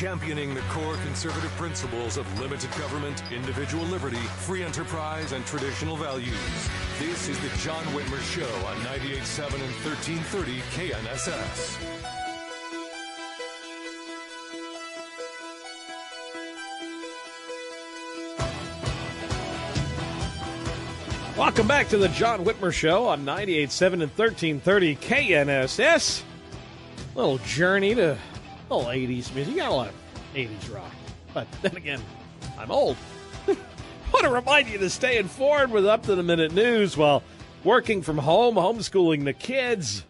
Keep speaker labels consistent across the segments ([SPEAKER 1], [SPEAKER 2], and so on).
[SPEAKER 1] championing the core conservative principles of limited government, individual liberty, free enterprise, and traditional values. This is the John Whitmer Show on 98.7 and 1330 KNSS.
[SPEAKER 2] Welcome back to the John Whitmer Show on 98.7 and 1330 KNSS. Little journey to little 80s music. You got a lot of 80s rock. But then again, I'm old. Want to remind you to stay informed with up to the minute news while working from home, homeschooling the kids.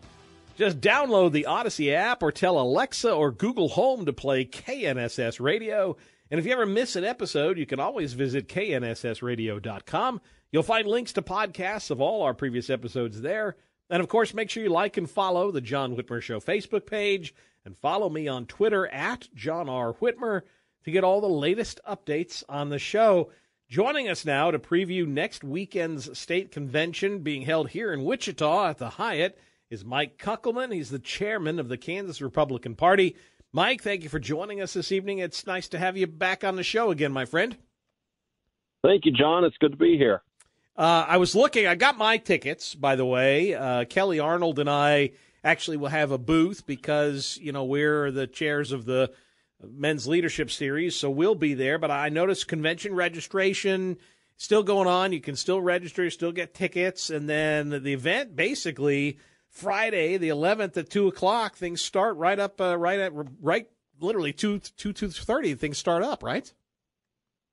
[SPEAKER 2] Just download the Audacy app or tell Alexa or Google Home to play KNSS Radio. And if you ever miss an episode, you can always visit knssradio.com. You'll find links to podcasts of all our previous episodes there. And of course, make sure you like and follow the John Whitmer Show Facebook page and follow me on Twitter at John R. Whitmer to get all the latest updates on the show. Joining us now to preview next weekend's state convention being held here in Wichita at the Hyatt is Mike Kuckelman. He's the chairman of the Kansas Republican Party. Mike, thank you for joining us this evening. It's nice to have you back on the show again, my friend.
[SPEAKER 3] Thank you, John. It's good to be here.
[SPEAKER 2] Uh, I was looking, I got my tickets, by the way. Uh, Kelly Arnold and I actually will have a booth because you know we're the chairs of the men's leadership series, so we'll be there. But I noticed convention registration still going on. You can still register, still get tickets, and then the event basically Friday the 11th at two o'clock. Things start right up, uh, right at right, literally two two two thirty. Things start up, right?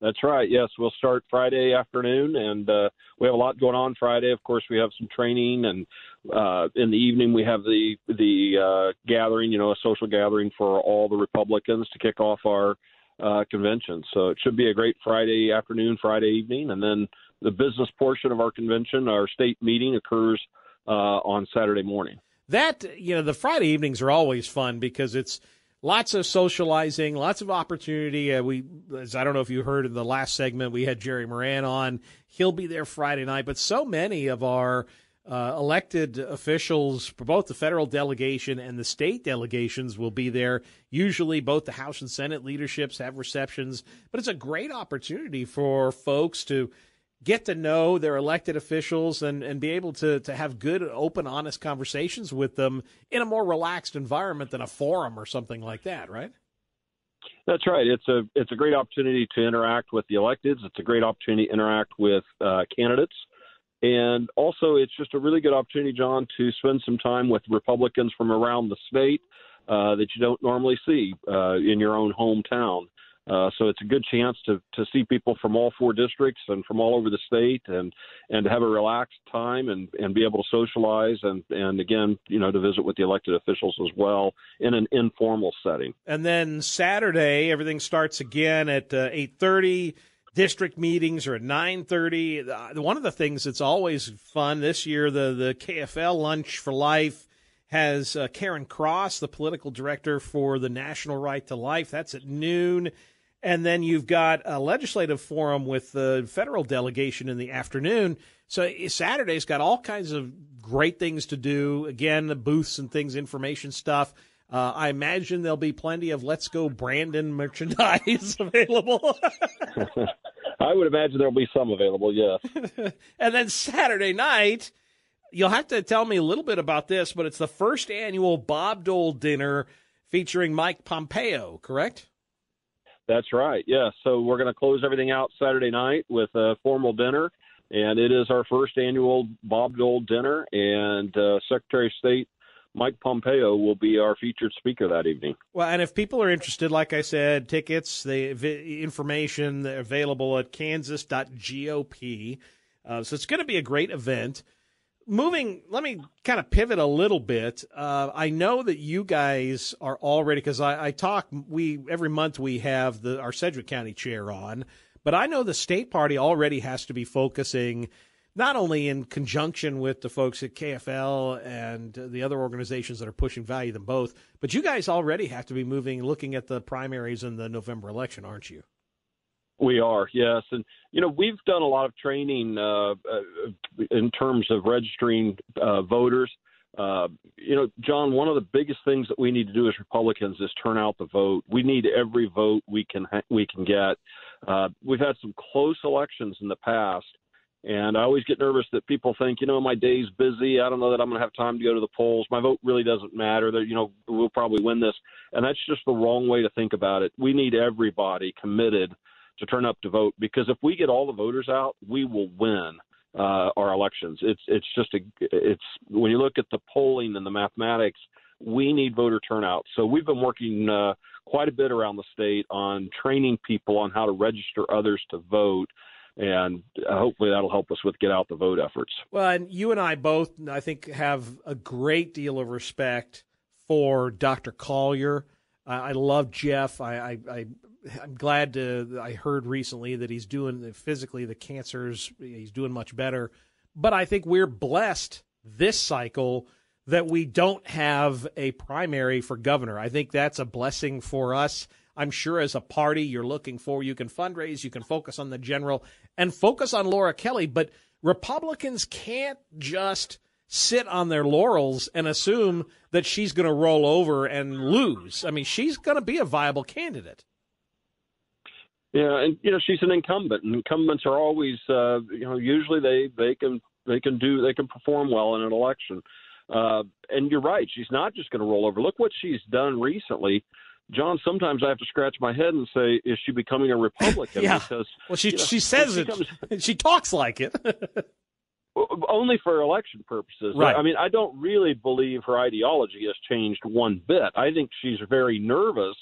[SPEAKER 3] That's right. Yes, we'll start Friday afternoon, and uh, we have a lot going on Friday. Of course, we have some training, and uh, in the evening we have the the uh, gathering. You know, a social gathering for all the Republicans to kick off our uh, convention. So it should be a great Friday afternoon, Friday evening, and then the business portion of our convention, our state meeting, occurs uh, on Saturday morning.
[SPEAKER 2] That you know, the Friday evenings are always fun because it's lots of socializing, lots of opportunity. Uh, we, as I don't know if you heard in the last segment, we had Jerry Moran on. He'll be there Friday night, but so many of our uh, elected officials, both the federal delegation and the state delegations, will be there. Usually, both the House and Senate leaderships have receptions, but it's a great opportunity for folks to get to know their elected officials and, and be able to, to have good, open, honest conversations with them in a more relaxed environment than a forum or something like that, right?
[SPEAKER 3] That's right. It's a it's a great opportunity to interact with the electeds. It's a great opportunity to interact with uh, candidates, and also it's just a really good opportunity, John, to spend some time with Republicans from around the state uh, that you don't normally see uh, in your own hometown. Uh, so it's a good chance to to see people from all four districts and from all over the state, and and to have a relaxed time and and be able to socialize and and again, you know, to visit with the elected officials as well in an informal setting.
[SPEAKER 2] And then Saturday, everything starts again at uh, eight thirty. District meetings are at nine thirty. One of the things that's always fun this year, the the KFL Lunch for Life has uh, Karen Cross, the political director for the National Right to Life. That's at noon. And then you've got a legislative forum with the federal delegation in the afternoon. So eh, Saturday's got all kinds of great things to do. Again, the booths and things, information stuff. Uh, I imagine there'll be plenty of Let's Go Brandon merchandise available.
[SPEAKER 3] I would imagine there'll be some available, yes.
[SPEAKER 2] and then Saturday night, you'll have to tell me a little bit about this, but it's the first annual Bob Dole dinner featuring Mike Pompeo, correct?
[SPEAKER 3] That's right. Yeah. So we're going to close everything out Saturday night with a formal dinner, and it is our first annual Bob Dole dinner. And uh, Secretary of State Mike Pompeo will be our featured speaker that evening.
[SPEAKER 2] Well, and if people are interested, like I said, tickets, the information available at kansas.gop. Uh, so it's going to be a great event. Moving, let me kind of pivot a little bit. Uh, I know that you guys are already because I, I talk. We every month we have the our Sedgwick County chair on, but I know the state party already has to be focusing not only in conjunction with the folks at KFL and the other organizations that are pushing value them both, but you guys already have to be moving, looking at the primaries in the November election, aren't you?
[SPEAKER 3] We are, yes, and you know we've done a lot of training uh, uh, in terms of registering uh, voters. Uh, you know, John, one of the biggest things that we need to do as Republicans is turn out the vote. We need every vote we can ha- we can get. Uh, we've had some close elections in the past, and I always get nervous that people think, you know, my day's busy. I don't know that I'm going to have time to go to the polls. My vote really doesn't matter. That you know, we'll probably win this, and that's just the wrong way to think about it. We need everybody committed to turn up to vote because if we get all the voters out, we will win uh, our elections. It's it's just a it's when you look at the polling and the mathematics, we need voter turnout. So we've been working uh, quite a bit around the state on training people on how to register others to vote and hopefully that'll help us with get out the vote efforts.
[SPEAKER 2] Well, and you and I both, I think, have a great deal of respect for Dr. Colyer. I, love Jeff. I, I I'm glad to. I heard recently that he's doing physically the cancers. He's doing much better. But I think we're blessed this cycle that we don't have a primary for governor. I think that's a blessing for us. I'm sure as a party you're looking for. You can fundraise, you can focus on the general, and focus on Laura Kelly. But Republicans can't just sit on their laurels and assume that she's going to roll over and lose. I mean, she's going to be a viable candidate.
[SPEAKER 3] Yeah, and you know she's an incumbent. And incumbents are always, uh, you know, usually they they can they can do they can perform well in an election. Uh, and you're right, she's not just going to roll over. Look what she's done recently John, sometimes I have to scratch my head and say, "Is she becoming a Republican?"
[SPEAKER 2] yeah.
[SPEAKER 3] Because
[SPEAKER 2] well, she you know, she says she it. Comes, she talks like it.
[SPEAKER 3] only for election purposes.
[SPEAKER 2] Right.
[SPEAKER 3] I mean, I don't really believe her ideology has changed one bit. I think she's very nervous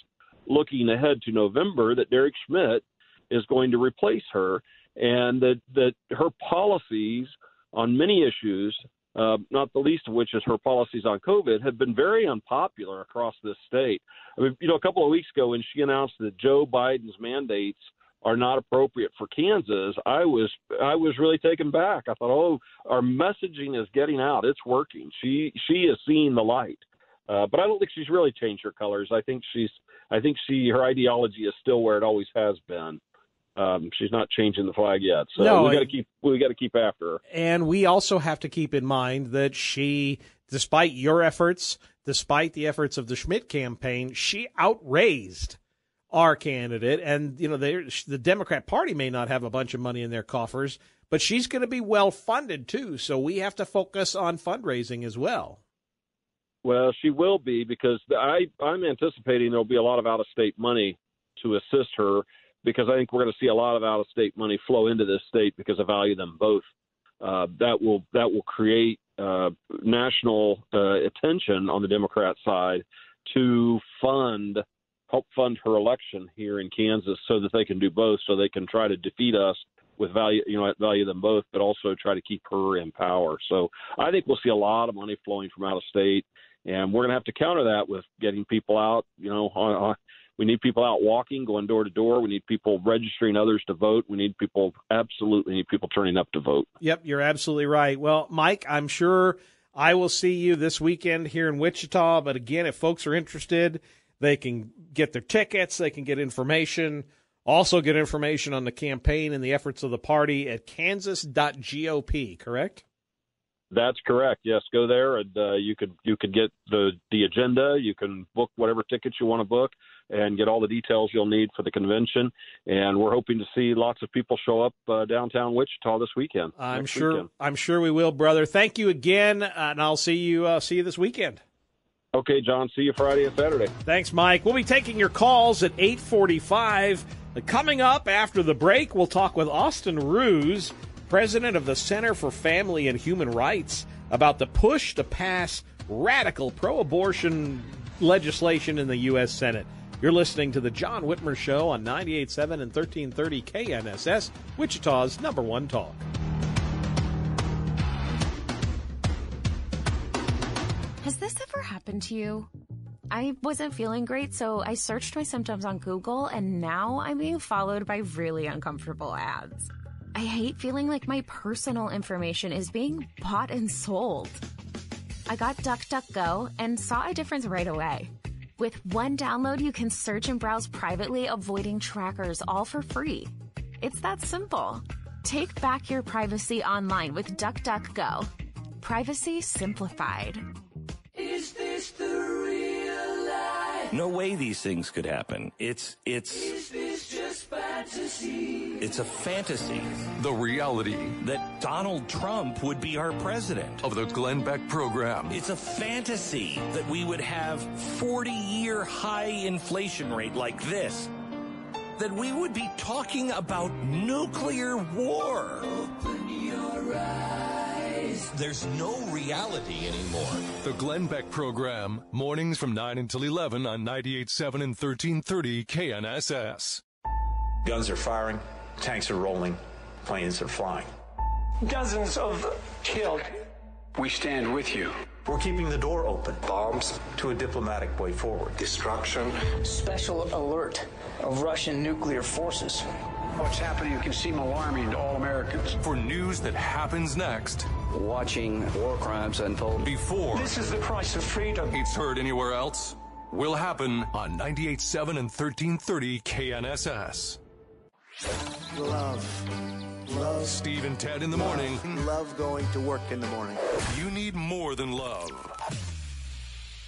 [SPEAKER 3] looking ahead to November that Derek Schmidt is going to replace her, and that that her policies on many issues uh, not the least of which is her policies on COVID, have been very unpopular across this state. I mean, you know, a couple of weeks ago when she announced that Joe Biden's mandates are not appropriate for Kansas, I was I was really taken back. I thought, oh, our messaging is getting out; it's working. She she is seeing the light. Uh, but I don't think she's really changed her colors. I think she's I think she her ideology is still where it always has been. Um, she's not changing the flag yet, so
[SPEAKER 2] no,
[SPEAKER 3] we got to keep we got to keep after her.
[SPEAKER 2] And we also have to keep in mind that she, despite your efforts, despite the efforts of the Schmidt campaign, she outraised our candidate. And you know, the Democrat Party may not have a bunch of money in their coffers, but she's going to be well funded too. So we have to focus on fundraising as well.
[SPEAKER 3] Well, she will be because I I'm anticipating there'll be a lot of out of state money to assist her because I think we're going to see a lot of out of state money flow into this state because I value them both. Uh, that will that will create uh, national uh, attention on the Democrat side to fund help fund her election here in Kansas so that they can do both so they can try to defeat us with value you know value them both but also try to keep her in power so i think we'll see a lot of money flowing from out of state and we're going to have to counter that with getting people out you know on, on we need people out walking, going door to door. We need people registering others to vote. We need people, absolutely need people turning up to vote.
[SPEAKER 2] Yep, you're absolutely right. Well, Mike, I'm sure I will see you this weekend here in Wichita. But again, if folks are interested, they can get their tickets, they can get information. Also, get information on the campaign and the efforts of the party at kansas.gop, correct?
[SPEAKER 3] That's correct. Yes, go there and uh, you could you could get the the agenda. You can book whatever tickets you want to book and get all the details you'll need for the convention. And we're hoping to see lots of people show up uh, downtown Wichita this weekend.
[SPEAKER 2] I'm sure.
[SPEAKER 3] Weekend.
[SPEAKER 2] I'm sure we will, brother. Thank you again, uh, and I'll see you uh, see you this weekend.
[SPEAKER 3] Okay, John. See you Friday and Saturday.
[SPEAKER 2] Thanks, Mike. We'll be taking your calls at 845. Coming up after the break, we'll talk with Austin Ruse, president of the Center for Family and Human Rights, about the push to pass radical pro-abortion legislation in the U.S. Senate. You're listening to the John Whitmer Show on 98.7 and 1330 KNSS, Wichita's number one talk.
[SPEAKER 4] Has this ever happened to you? I wasn't feeling great, so I searched my symptoms on Google, and now I'm being followed by really uncomfortable ads. I hate feeling like my personal information is being bought and sold. I got DuckDuckGo and saw a difference right away. With one download, you can search and browse privately, avoiding trackers all for free. It's that simple. Take back your privacy online with DuckDuckGo. Privacy simplified.
[SPEAKER 5] Is this the real life?
[SPEAKER 6] No way these things could happen. It's it's
[SPEAKER 5] Is this just fantasy?
[SPEAKER 6] it's a fantasy
[SPEAKER 1] The reality
[SPEAKER 6] that Donald Trump would be our president.
[SPEAKER 1] of the Glenn Beck program.
[SPEAKER 6] It's a fantasy that we would have 40 year high inflation rate like this. That we would be talking about nuclear war.
[SPEAKER 5] Open your eyes.
[SPEAKER 6] There's no reality anymore.
[SPEAKER 1] The Glenn Beck program, mornings from 9 until 11 on 98.7 and 1330 KNSS.
[SPEAKER 7] Guns are firing, tanks are rolling, planes are flying.
[SPEAKER 8] Dozens of killed.
[SPEAKER 9] We stand with you.
[SPEAKER 7] We're keeping the door open. Bombs to a diplomatic way forward.
[SPEAKER 9] Destruction.
[SPEAKER 8] Special alert of Russian nuclear forces.
[SPEAKER 9] What's happening can seem alarming to all Americans.
[SPEAKER 1] For news that happens next,
[SPEAKER 9] Watching war crimes unfold.
[SPEAKER 1] before
[SPEAKER 8] This is the price of freedom.
[SPEAKER 1] it's heard anywhere else, will happen on 98.7 and 1330 KNSS.
[SPEAKER 10] Love. Love.
[SPEAKER 1] Steve and Ted in the morning.
[SPEAKER 10] Love going to work in the morning.
[SPEAKER 1] You need more than love.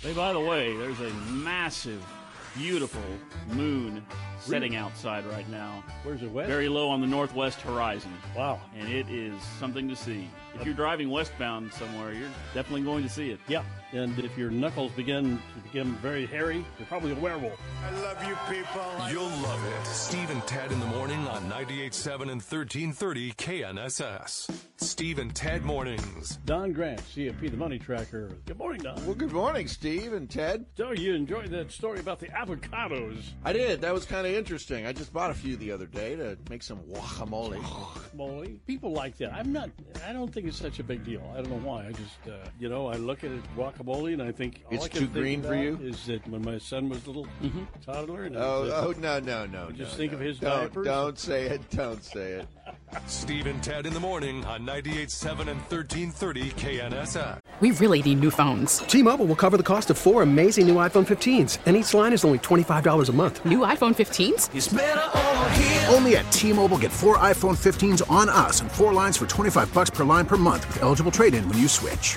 [SPEAKER 11] Hey, by the way, there's a massive, beautiful moon setting outside right now.
[SPEAKER 2] Where's it west?
[SPEAKER 11] Very low on the northwest horizon.
[SPEAKER 2] Wow.
[SPEAKER 11] And it is something to see. If you're driving westbound somewhere, you're definitely going to see it.
[SPEAKER 2] Yeah. And if your knuckles begin to become very hairy, you're probably a werewolf.
[SPEAKER 10] I love you people.
[SPEAKER 1] You'll love it. Steve and Ted in the morning on 98.7 and 1330 KNSS. Steve and Ted mornings.
[SPEAKER 2] Don Grant, CFP, the money tracker. Good morning, Don.
[SPEAKER 10] Well, good morning, Steve and Ted.
[SPEAKER 2] So you enjoyed that story about the avocados.
[SPEAKER 10] I did. That was kind of interesting. I just bought a few the other day to make some guacamole.
[SPEAKER 2] Guacamole. People like that. I'm not. I don't think it's such a big deal. I don't know why. I just, uh, you know, I look at it guacamole and I think all
[SPEAKER 10] It's
[SPEAKER 2] I can
[SPEAKER 10] too
[SPEAKER 2] think
[SPEAKER 10] green for
[SPEAKER 2] about
[SPEAKER 10] you?
[SPEAKER 2] Is that when my son was a little toddler? And I
[SPEAKER 10] Oh,
[SPEAKER 2] was, uh,
[SPEAKER 10] oh no, no, no.
[SPEAKER 2] Just
[SPEAKER 10] no,
[SPEAKER 2] think
[SPEAKER 10] no.
[SPEAKER 2] of his
[SPEAKER 10] don't,
[SPEAKER 2] diapers.
[SPEAKER 10] Don't say it. Don't say it.
[SPEAKER 1] Steve and Ted in the morning on 98.7 and 1330 KNSS.
[SPEAKER 12] We really need new phones.
[SPEAKER 13] T-Mobile will cover the cost of four amazing new iPhone 15s, and each line is only $25 a month.
[SPEAKER 12] New iPhone 15s?
[SPEAKER 14] It's over here. Only at T-Mobile get four iPhone 15s on us and four lines for 25 bucks per line per month with eligible trade-in when you switch.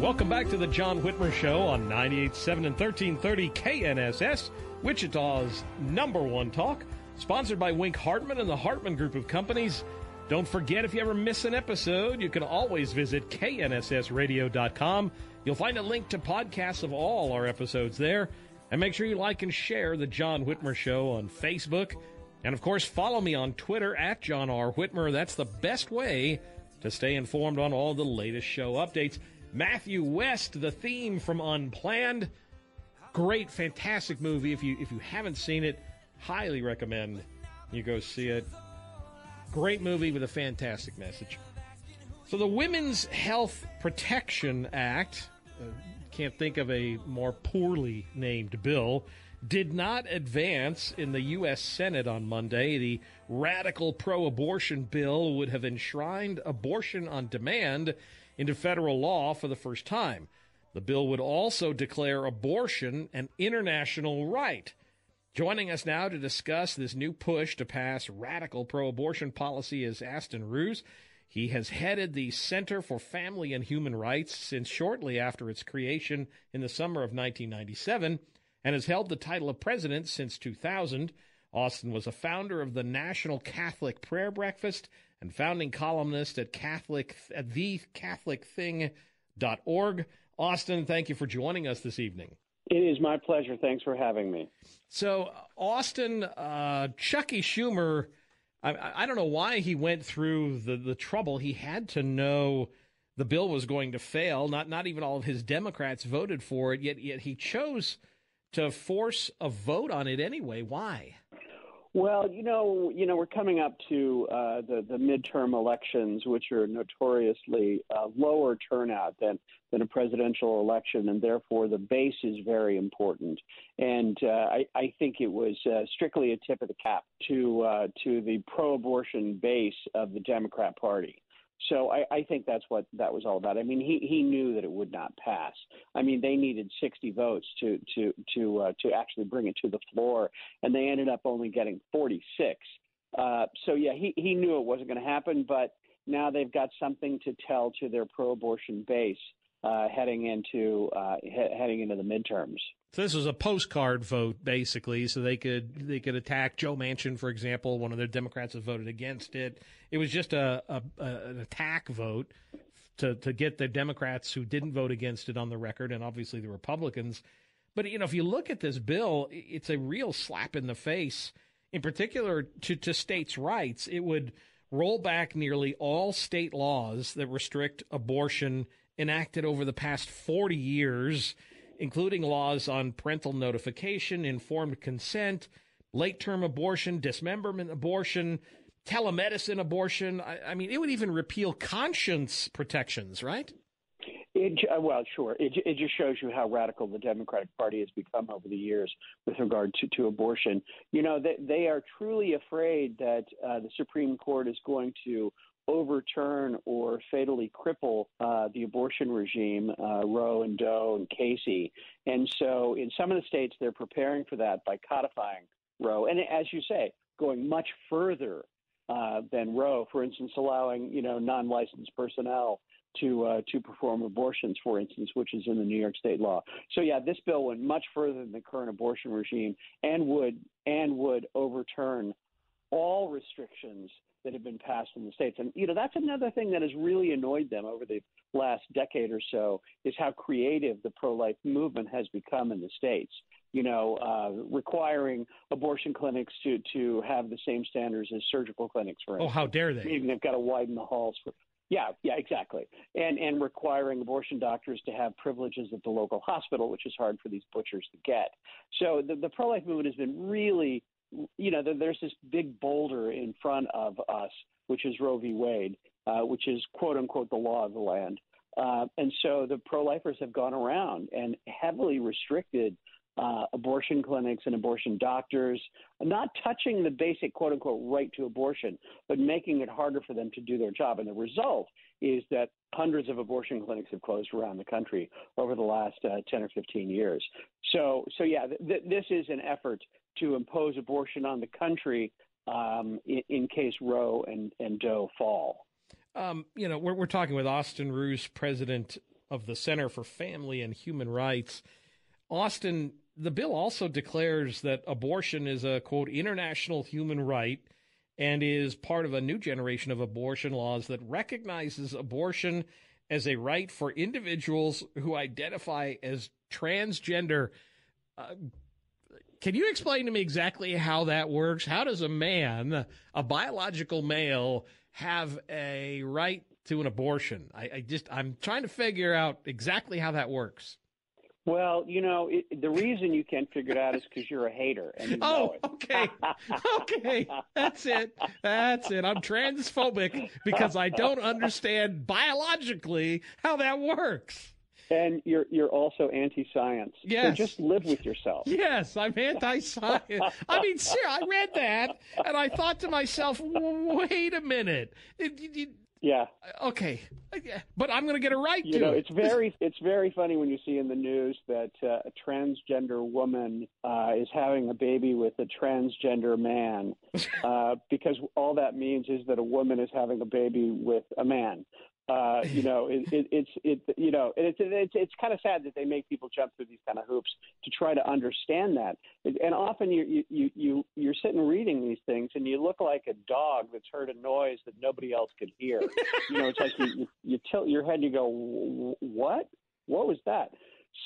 [SPEAKER 1] Welcome
[SPEAKER 2] back to the John Whitmer Show on 98.7 and 1330 KNSS, Wichita's number one talk. Sponsored by Wink Hartman and the Hartman Group of Companies. Don't forget, if you ever miss an episode, you can always visit knssradio.com. You'll find a link to podcasts of all our episodes there. And make sure you like and share the John Whitmer Show on Facebook. And of course, follow me on Twitter at John R. Whitmer. That's the best way to stay informed on all the latest show updates. Matthew West, the theme from Unplanned. Great, fantastic movie. If you if you haven't seen it, highly recommend you go see it. Great movie with a fantastic message. So the Women's Health Protection Act, uh, can't think of a more poorly named bill, did not advance in the U.S. Senate on Monday. The radical pro abortion bill would have enshrined abortion on demand into federal law for the first time. The bill would also declare abortion an international right. Joining us now to discuss this new push to pass radical pro abortion policy is Austin Ruse. He has headed the Center for Family and Human Rights since shortly after its creation in the summer of 1997 and has held the title of president since 2000. Austin was a founder of the National Catholic Prayer Breakfast and founding columnist at Catholic at thecatholicthing.org. Austin, thank you for joining us this evening.
[SPEAKER 15] It is my pleasure. Thanks for having me.
[SPEAKER 2] So, Austin, uh, Chucky Schumer, I, I don't know why he went through the, the trouble. He had to know the bill was going to fail. Not not even all of his Democrats voted for it. Yet yet he chose to force a vote on it anyway. Why?
[SPEAKER 15] Well, you know, you know, we're coming up to uh, the the midterm elections, which are notoriously uh, lower turnout than than a presidential election, and therefore the base is very important. And uh, I, I think it was uh, strictly a tip of the cap to uh, to the pro-abortion base of the Democrat Party. So I, I think that's what that was all about. I mean, he, he knew that it would not pass. I mean, they needed 60 votes to to to uh, to actually bring it to the floor, and they ended up only getting 46. Uh, so yeah, he he knew it wasn't going to happen, but now they've got something to tell to their pro-abortion base uh, heading into uh, he- heading into the midterms.
[SPEAKER 2] So this was a postcard vote, basically, so they could they could attack Joe Manchin, for example. One of their Democrats have voted against it. It was just a, a, a an attack vote to to get the Democrats who didn't vote against it on the record, and obviously the Republicans. But you know, if you look at this bill, it's a real slap in the face, in particular to to states' rights. It would roll back nearly all state laws that restrict abortion enacted over the past 40 years including laws on parental notification, informed consent, late term abortion, dismemberment abortion, telemedicine abortion. I, I, mean, it would even repeal conscience protections, right?
[SPEAKER 15] It, uh, well, sure. It, it just shows you how radical the Democratic Party has become over the years with regard to, to abortion. You know, they, they are truly afraid that uh, the Supreme Court is going to overturn or fatally cripple uh, the abortion regime, uh, Roe and Doe and Casey. And so in some of the states, they're preparing for that by codifying Roe. And as you say, going much further uh, than Roe, for instance, allowing, you know, non-licensed personnel to uh, to perform abortions, for instance, which is in the New York State law. So yeah, this bill went much further than the current abortion regime, and would and would overturn all restrictions that have been passed in the states. And you know that's another thing that has really annoyed them over the last decade or so is how creative the pro-life movement has become in the states. You know, uh, requiring abortion clinics to to have the same standards as surgical clinics, for instance.
[SPEAKER 2] Oh, how dare they?
[SPEAKER 15] Even they've got to widen the halls for. Yeah, yeah, exactly. And and requiring abortion doctors to have privileges at the local hospital, which is hard for these butchers to get. So the, the pro life movement has been really you know, there's this big boulder in front of us, which is Roe v. Wade, uh, which is quote unquote the law of the land. Uh, and so the pro lifers have gone around and heavily restricted uh, abortion clinics and abortion doctors, not touching the basic quote unquote right to abortion, but making it harder for them to do their job. And the result is that hundreds of abortion clinics have closed around the country over the last uh, 10 or 15 years. So, so yeah, th- th- this is an effort to impose abortion on the country um, in, in, case Roe and, and Doe fall.
[SPEAKER 2] Um, you know, we're, we're talking with Austin Ruse, president of the Center for Family and Human Rights. Austin, the bill also declares that abortion is a quote international human right and is part of a new generation of abortion laws that recognizes abortion as a right for individuals who identify as transgender. Uh, can you explain to me exactly how that works? How does a man, a biological male, have a right to an abortion? I, I just, I'm trying to figure out exactly how that works.
[SPEAKER 15] Well, you know, it, the reason you can't figure it out is because you're a hater. And you
[SPEAKER 2] oh, okay. okay. That's it. That's it. I'm transphobic because I don't understand biologically how that works.
[SPEAKER 15] And you're you're also anti-science.
[SPEAKER 2] Yes.
[SPEAKER 15] So just live with yourself.
[SPEAKER 2] Yes, I'm anti-science. I mean, sir, I read that and I thought to myself, wait a minute. It, it,
[SPEAKER 15] yeah.
[SPEAKER 2] Okay. But I'm going to get it right
[SPEAKER 15] you know,
[SPEAKER 2] it.
[SPEAKER 15] it's very it's very funny when you see in the news that uh, a transgender woman uh, is having a baby with a transgender man, uh, because all that means is that a woman is having a baby with a man. Uh, you know, it, it, it's it you know, it's it's it's kind of sad that they make people jump through these kind of hoops to try to understand that. And often you you you you're sitting reading these things and you look like a dog that's heard a noise that nobody else could hear. you know, it's like you you, you tilt your head and you go, what? What was that?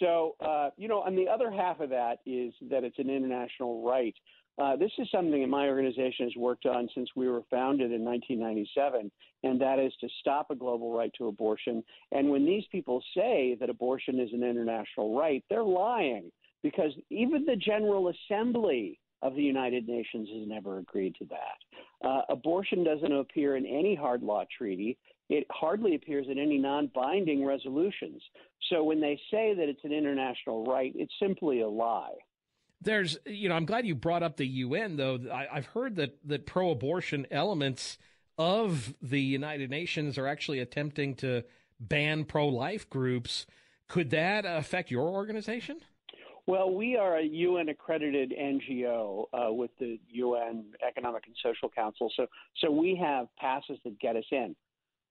[SPEAKER 15] So, uh, you know, and the other half of that is that it's an international right. Uh, this is something that my organization has worked on since we were founded in 1997, and that is to stop a global right to abortion. And when these people say that abortion is an international right, they're lying because even the General Assembly of the United Nations has never agreed to that. Uh, abortion doesn't appear in any hard law treaty. It hardly appears in any non binding resolutions. So when they say that it's an international right, it's simply a lie.
[SPEAKER 2] There's, you know, I'm glad you brought up the UN, though. I, I've heard that, that pro abortion elements of the United Nations are actually attempting to ban pro life groups. Could that affect your organization?
[SPEAKER 15] Well, we are a UN accredited NGO uh, with the UN Economic and Social Council, so so we have passes that get us in.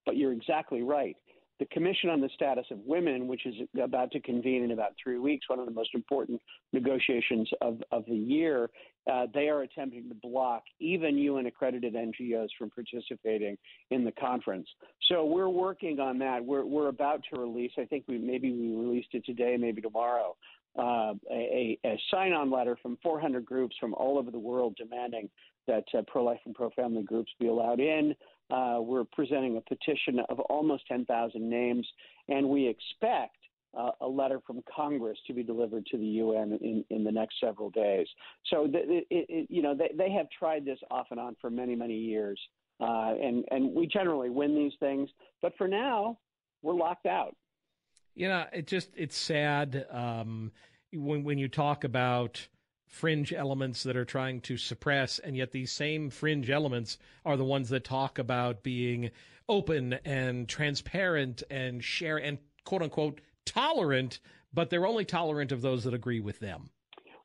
[SPEAKER 15] But you're exactly right. The Commission on the Status of Women, which is about to convene in about three weeks, one of the most important negotiations of, of the year, uh, they are attempting to block even UN accredited NGOs from participating in the conference. So we're working on that. We're, we're about to release, I think we maybe we released it today, maybe tomorrow, uh, a, a sign on letter from 400 groups from all over the world demanding that uh, pro life and pro family groups be allowed in. Uh, we're presenting a petition of almost 10,000 names, and we expect uh, a letter from Congress to be delivered to the UN in, in the next several days. So, it, it, you know, they, they have tried this off and on for many, many years, uh, and and we generally win these things. But for now, we're locked out.
[SPEAKER 2] You know, it just it's sad um, when when you talk about fringe elements that are trying to suppress, and yet these same fringe elements are the ones that talk about being open and transparent and share and quote unquote tolerant, but they're only tolerant of those that agree with them.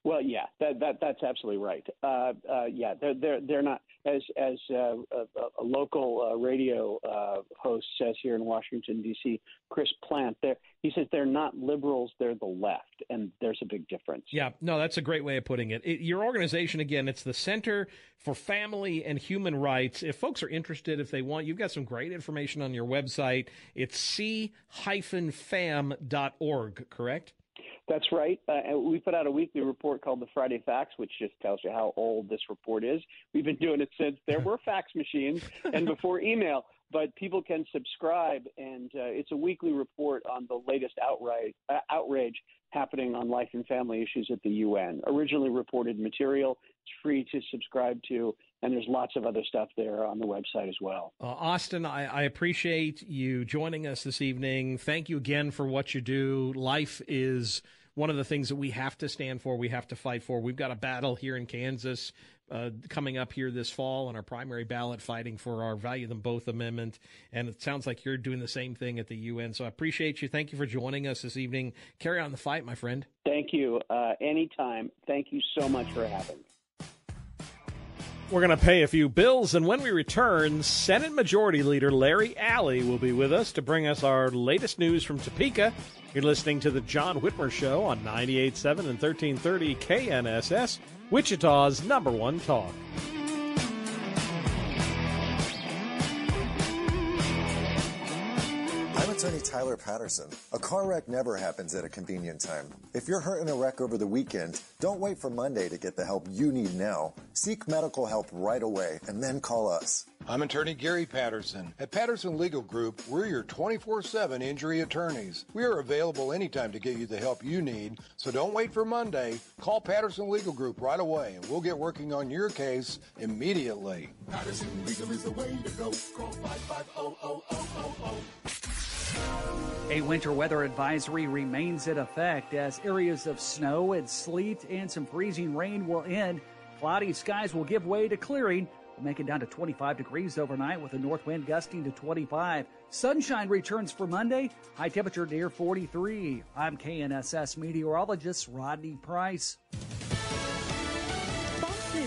[SPEAKER 15] Well, yeah, that, that that's absolutely right. Uh, uh, yeah, they're they're they're not as as uh, a, a, local uh, radio uh, host says here in Washington D.C. Chris Plante. He says they're not liberals; they're the left, and there's a big difference.
[SPEAKER 2] Yeah, no, that's a great way of putting it. it your organization, again, it's the Center for Family and Human Rights. If folks are interested, if they want, you've got some great information on your website. It's c-fam.org, correct?
[SPEAKER 15] That's right. Uh, and we put out a weekly report called the Friday Facts, which just tells you how old this report is. We've been doing it since there were fax machines and before email, but people can subscribe, and uh, it's a weekly report on the latest outrage, uh, outrage happening on life and family issues at the UN. Originally reported material. It's free to subscribe to, and there's lots of other stuff there on the website as well.
[SPEAKER 2] Uh, Austin, I, I, appreciate you joining us this evening. Thank you again for what you do. Life is one of the things that we have to stand for, we have to fight for. We've got a battle here in Kansas uh, coming up here this fall on our primary ballot fighting for our Value Them Both Amendment. And it sounds like you're doing the same thing at the UN. So I appreciate you. Thank you for joining us this evening. Carry on the fight, my friend.
[SPEAKER 15] Thank you. Uh, anytime. Thank you so much for having me.
[SPEAKER 2] We're going to pay a few bills, and when we return, Senate Majority Leader Larry Alley will be with us to bring us our latest news from Topeka. You're listening to the John Whitmer Show on 98.7 and 1330 KNSS, Wichita's number one talk.
[SPEAKER 16] Attorney Tyler Patterson. A car wreck never happens at a convenient time. If you're hurt in a wreck over the weekend, don't wait for Monday to get the help you need now. Seek medical help right away and then call us.
[SPEAKER 17] I'm attorney Gary Patterson. At Patterson Legal Group, we're your 24 7 injury attorneys. We are available anytime to get you the help you need, so don't wait for Monday. Call Patterson Legal Group right away and we'll get working on your case immediately.
[SPEAKER 5] Patterson Legal is the way to go. Call 550
[SPEAKER 18] A winter weather advisory remains in effect as areas of snow and sleet and some freezing rain will end. Cloudy skies will give way to clearing. We'll make it down to 25 degrees overnight with a north wind gusting to 25. Sunshine returns for Monday. High temperature near 43. I'm KNSS meteorologist Rodney Price.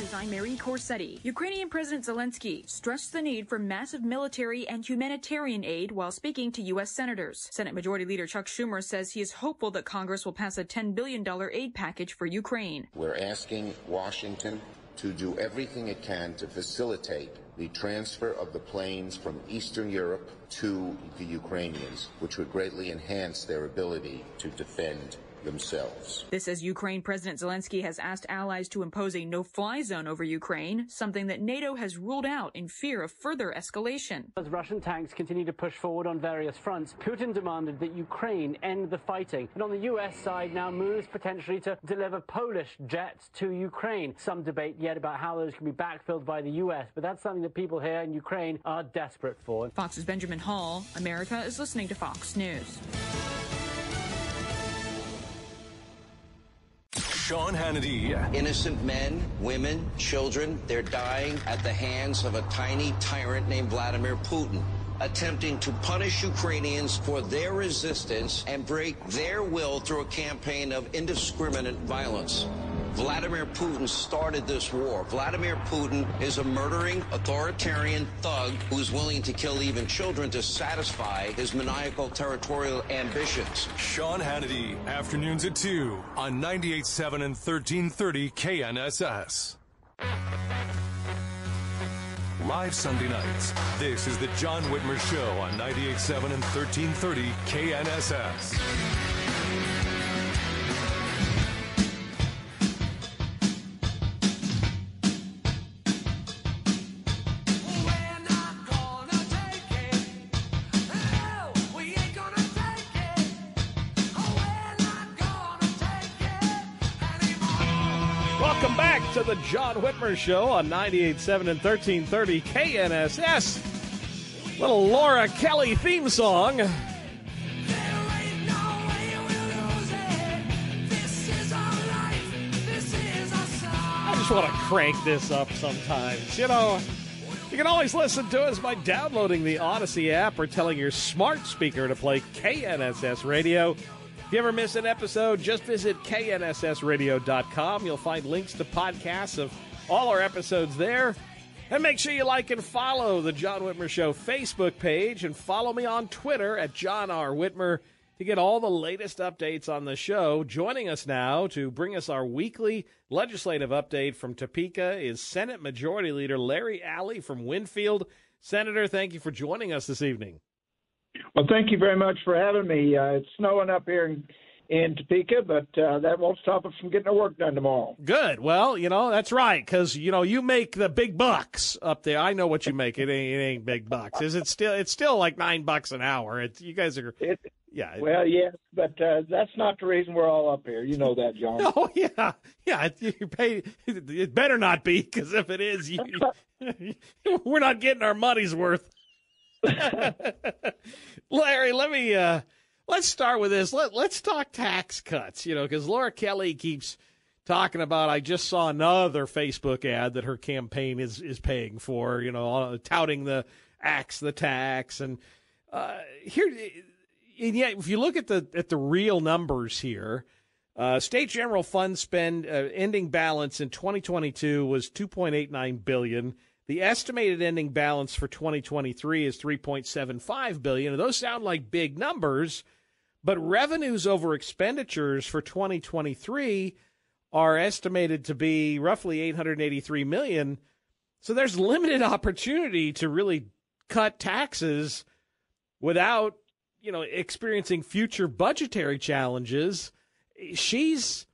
[SPEAKER 19] News, I'm Mary Corsetti. Ukrainian President Zelensky stressed the need for massive military and humanitarian aid while speaking to U.S. senators. Senate Majority Leader Chuck Schumer says he is hopeful that Congress will pass a $10 billion aid package for Ukraine.
[SPEAKER 20] We're asking Washington to do everything it can to facilitate the transfer of the planes from Eastern Europe to the Ukrainians, which would greatly enhance their ability to defend themselves.
[SPEAKER 19] This as Ukraine President Zelensky has asked allies to impose a no-fly zone over Ukraine, something that NATO has ruled out in fear of further escalation.
[SPEAKER 21] As Russian tanks continue to push forward on various fronts, Putin demanded that Ukraine end the fighting. And on the US side now moves potentially to deliver Polish jets to Ukraine. Some debate yet about how those can be backfilled by the US, but that's something that people here in Ukraine are desperate for.
[SPEAKER 19] Fox's Benjamin Hall, America is listening to Fox News.
[SPEAKER 1] Sean Hannity.
[SPEAKER 22] Innocent men, women, children, they're dying at the hands of a tiny tyrant named Vladimir Putin, attempting to punish Ukrainians for their resistance and break their will through a campaign of indiscriminate violence. Vladimir Putin started this war. Vladimir Putin is a murdering authoritarian thug who's willing to kill even children to satisfy his maniacal territorial ambitions.
[SPEAKER 1] Sean Hannity, afternoons at 2 on 98.7 and 1330 KNSS. Live Sunday nights. This is the John Whitmer Show on 98.7 and 1330 KNSS.
[SPEAKER 2] John Whitmer Show on 98.7 and 1330 KNSS. Little Laura Kelly theme song. I just want to crank this up sometimes. You know, you can always listen to us by downloading the Audacy app or telling your smart speaker to play KNSS Radio. If you ever miss an episode, just visit knssradio.com. You'll find links to podcasts of all our episodes there. And make sure you like and follow the John Whitmer Show Facebook page and follow me on Twitter at John R. Whitmer to get all the latest updates on the show. Joining us now to bring us our weekly legislative update from Topeka is Senate Majority Leader Larry Alley from Winfield. Senator, thank you for joining us this evening.
[SPEAKER 23] Well, thank you very much for having me. Uh, it's snowing up here in, in Topeka, but uh, that won't stop us from getting our work done tomorrow.
[SPEAKER 2] Good. Well, you know that's right because you know you make the big bucks up there. I know what you make. It ain't, it ain't big bucks. Is it still? It's still like nine bucks an hour. It's you guys are.
[SPEAKER 23] It,
[SPEAKER 2] yeah.
[SPEAKER 23] Well, yes, but uh, that's not the reason we're all up here. You know that, John.
[SPEAKER 2] Oh yeah, yeah. You pay. It better not be because if it is, you, we're not getting our money's worth. Larry, let me uh, let's start with this. Let let's talk tax cuts. You know, because Laura Kelly keeps talking about. I just saw another Facebook ad that her campaign is is paying for. You know, uh, touting the axe the tax and uh, here. And yet, if you look at the at the real numbers here, Uh, state general fund spend uh, ending balance in 2022 was 2.89 billion. The estimated ending balance for 2023 is 3.75 billion. Those sound like big numbers, but revenues over expenditures for 2023 are estimated to be roughly 883 million. So there's limited opportunity to really cut taxes without, you know, experiencing future budgetary challenges. She's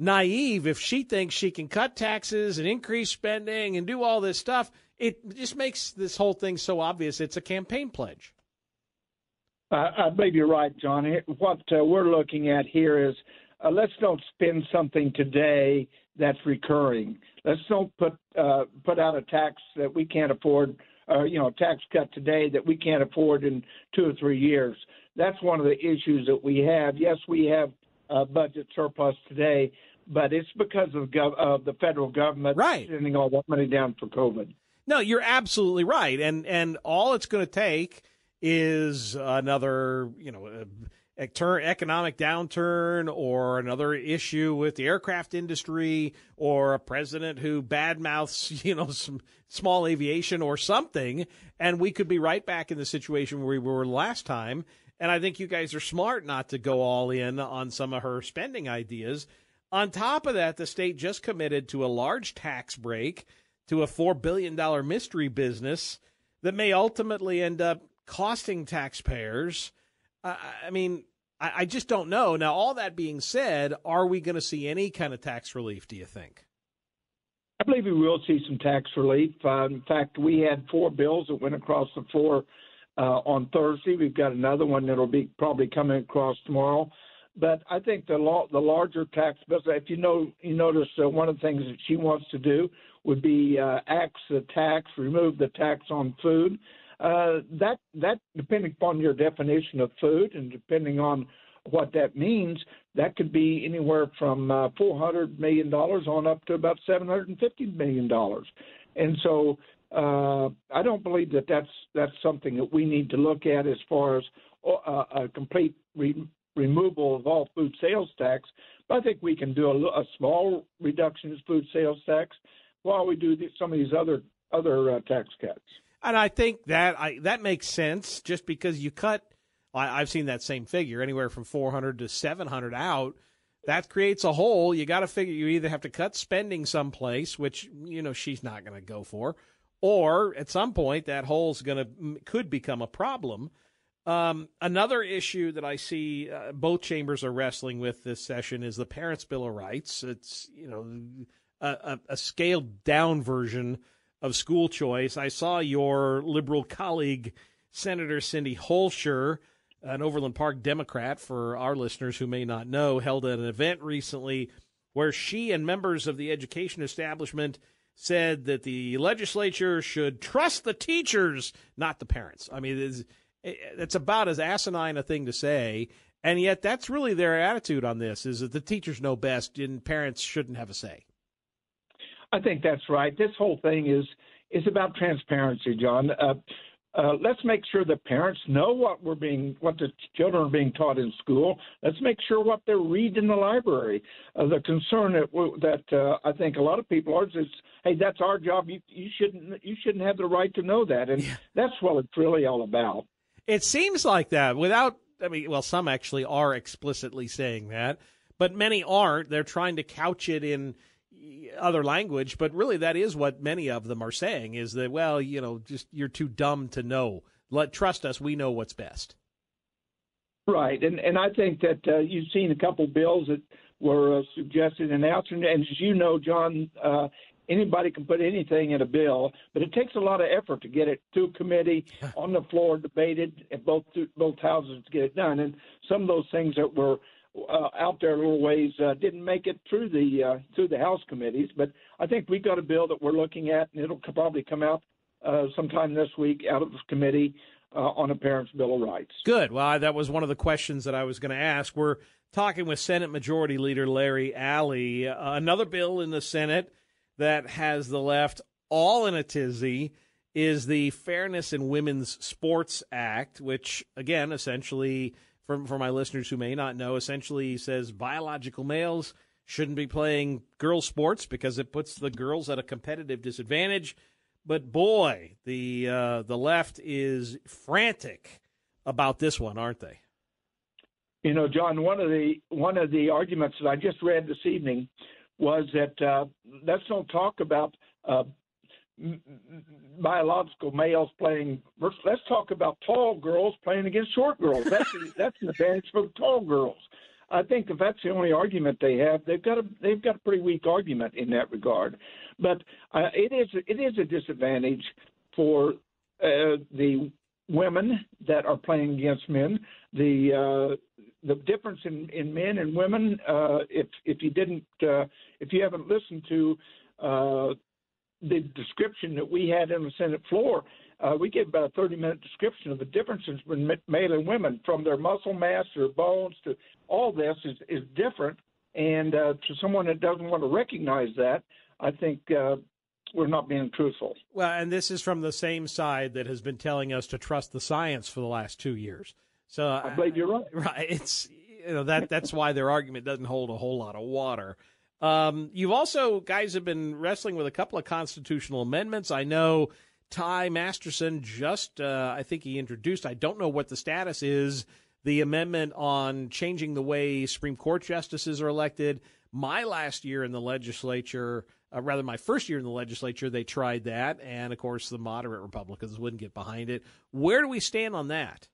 [SPEAKER 2] naive if she thinks she can cut taxes and increase spending and do all this stuff. It just makes this whole thing so obvious. It's a campaign pledge.
[SPEAKER 23] Uh, I believe you're right, John. What uh, we're looking at here is uh, let's don't spend something today that's recurring. Let's don't put uh, put out a tax that we can't afford, uh, you know, tax cut today that we can't afford in two or three years. That's one of the issues that we have. Yes, we have a budget surplus today, but it's because of gov- of the federal government
[SPEAKER 2] right.
[SPEAKER 23] sending all that money down for COVID.
[SPEAKER 2] No, you're absolutely right, and and all it's going to take is another, you know. Economic downturn or another issue with the aircraft industry or a president who badmouths, you know, some small aviation or something, and we could be right back in the situation where we were last time. And I think you guys are smart not to go all in on some of her spending ideas. On top of that, the state just committed to a large tax break to a $4 billion mystery business that may ultimately end up costing taxpayers. I mean, I, I just don't know. Now, all that being said, are we going to see any kind of tax relief, do you think?
[SPEAKER 23] I believe we will see some tax relief. Uh, in fact, we had four bills that went across the floor uh, on Thursday. We've got another one that'll be probably coming across tomorrow. But I think the law, the larger tax bill. If you know, you notice uh, one of the things that she wants to do would be uh, axe the tax, remove the tax on food. Uh, that that depending upon your definition of food and depending on what that means, that could be anywhere from uh, 400 million dollars on up to about 750 million dollars. And so uh, I don't believe that that's that's something that we need to look at as far as uh, a complete re- removal of all food sales tax. But I think we can do a, a small reduction in food sales tax while we do some of these other other uh, tax cuts.
[SPEAKER 2] And I think that I, that makes sense just because you cut. I, have seen that same figure anywhere from 400 to 700 out. That creates a hole. You got to figure you either have to cut spending someplace, which you know she's not going to go for, or at some point that hole's going to could become a problem. Um, another issue that I see uh, both chambers are wrestling with this session is the Parents' Bill of Rights. It's you know a, a, a scaled down version of school choice. I saw your liberal colleague, Senator Cindy Holscher, an Overland Park Democrat, for our listeners who may not know, held an event recently where she and members of the education establishment said that the legislature should trust the teachers, not the parents. I mean, it's, about as asinine a thing to say. And yet, that's really their attitude on this: is that the teachers know best, and parents shouldn't have a say.
[SPEAKER 23] I think that's right. This whole thing is is about transparency, John. Uh, uh, let's make sure the parents know what we're being, what the children are being taught in school. Let's make sure what they're reading in the library. Uh, the concern that that uh, I think a lot of people are is, hey, that's our job. You, you shouldn't you shouldn't have the right to know that, and yeah. that's what it's really all about.
[SPEAKER 2] It seems like that. Without, I mean, well, some actually are explicitly saying that, but many aren't. They're trying to couch it in other language, but really that is what many of them are saying is that well, you know, just you're too dumb to know. Let trust us, we know what's best.
[SPEAKER 23] Right, and and I think that uh, you've seen a couple bills that were uh, suggested and announced, and as you know, John, uh, anybody can put anything in a bill, but it takes a lot of effort to get it to committee on the floor, debated at both both houses to get it done. And some of those things that were uh, out there a little ways uh, didn't make it through the uh, through the House committees, but I think we've got a bill that we're looking at, and it'll probably come out uh, sometime this week out of the committee uh, on a Parents' Bill of Rights.
[SPEAKER 2] Good. Well, that was one of the questions that I was going to ask. We're talking with Senate Majority Leader Larry Alley. Uh, another bill in the Senate that has the left all in a tizzy is the Fairness in Women's Sports Act, which again essentially for, for my listeners who may not know, essentially says biological males shouldn't be playing girl sports because it puts the girls at a competitive disadvantage. But boy, the uh, the left is frantic about this one, aren't they?
[SPEAKER 23] You know, John, one of the one of the arguments that I just read this evening was that uh, let's not talk about uh, biological males playing. Let's talk about tall girls playing against short girls. That's that's an advantage for the tall girls. I think if that's the only argument they have, they've got a they've got a pretty weak argument in that regard. But uh, it is it is a disadvantage for uh, the women that are playing against men. The uh, the difference in, in men and women. Uh, if if you didn't uh, if you haven't listened to uh, the description that we had in the Senate floor, uh, we gave about a 30 minute description of the differences between male and women, from their muscle mass, their bones, to all this is, is different. And uh, to someone that doesn't want to recognize that, I think uh, we're not being truthful.
[SPEAKER 2] Well, and this is from the same side that has been telling us to trust the science for the last two years. So
[SPEAKER 23] I believe you're right.
[SPEAKER 2] Right. It's you know that that's why their argument doesn't hold a whole lot of water. Um, you've also guys have been wrestling with a couple of constitutional amendments. I know Ty Masterson just uh, I think he introduced. I don't know what the status is. The amendment on changing the way Supreme Court justices are elected. My last year in the legislature, uh, rather my first year in the legislature, they tried that, and of course the moderate Republicans wouldn't get behind it. Where do we stand on that?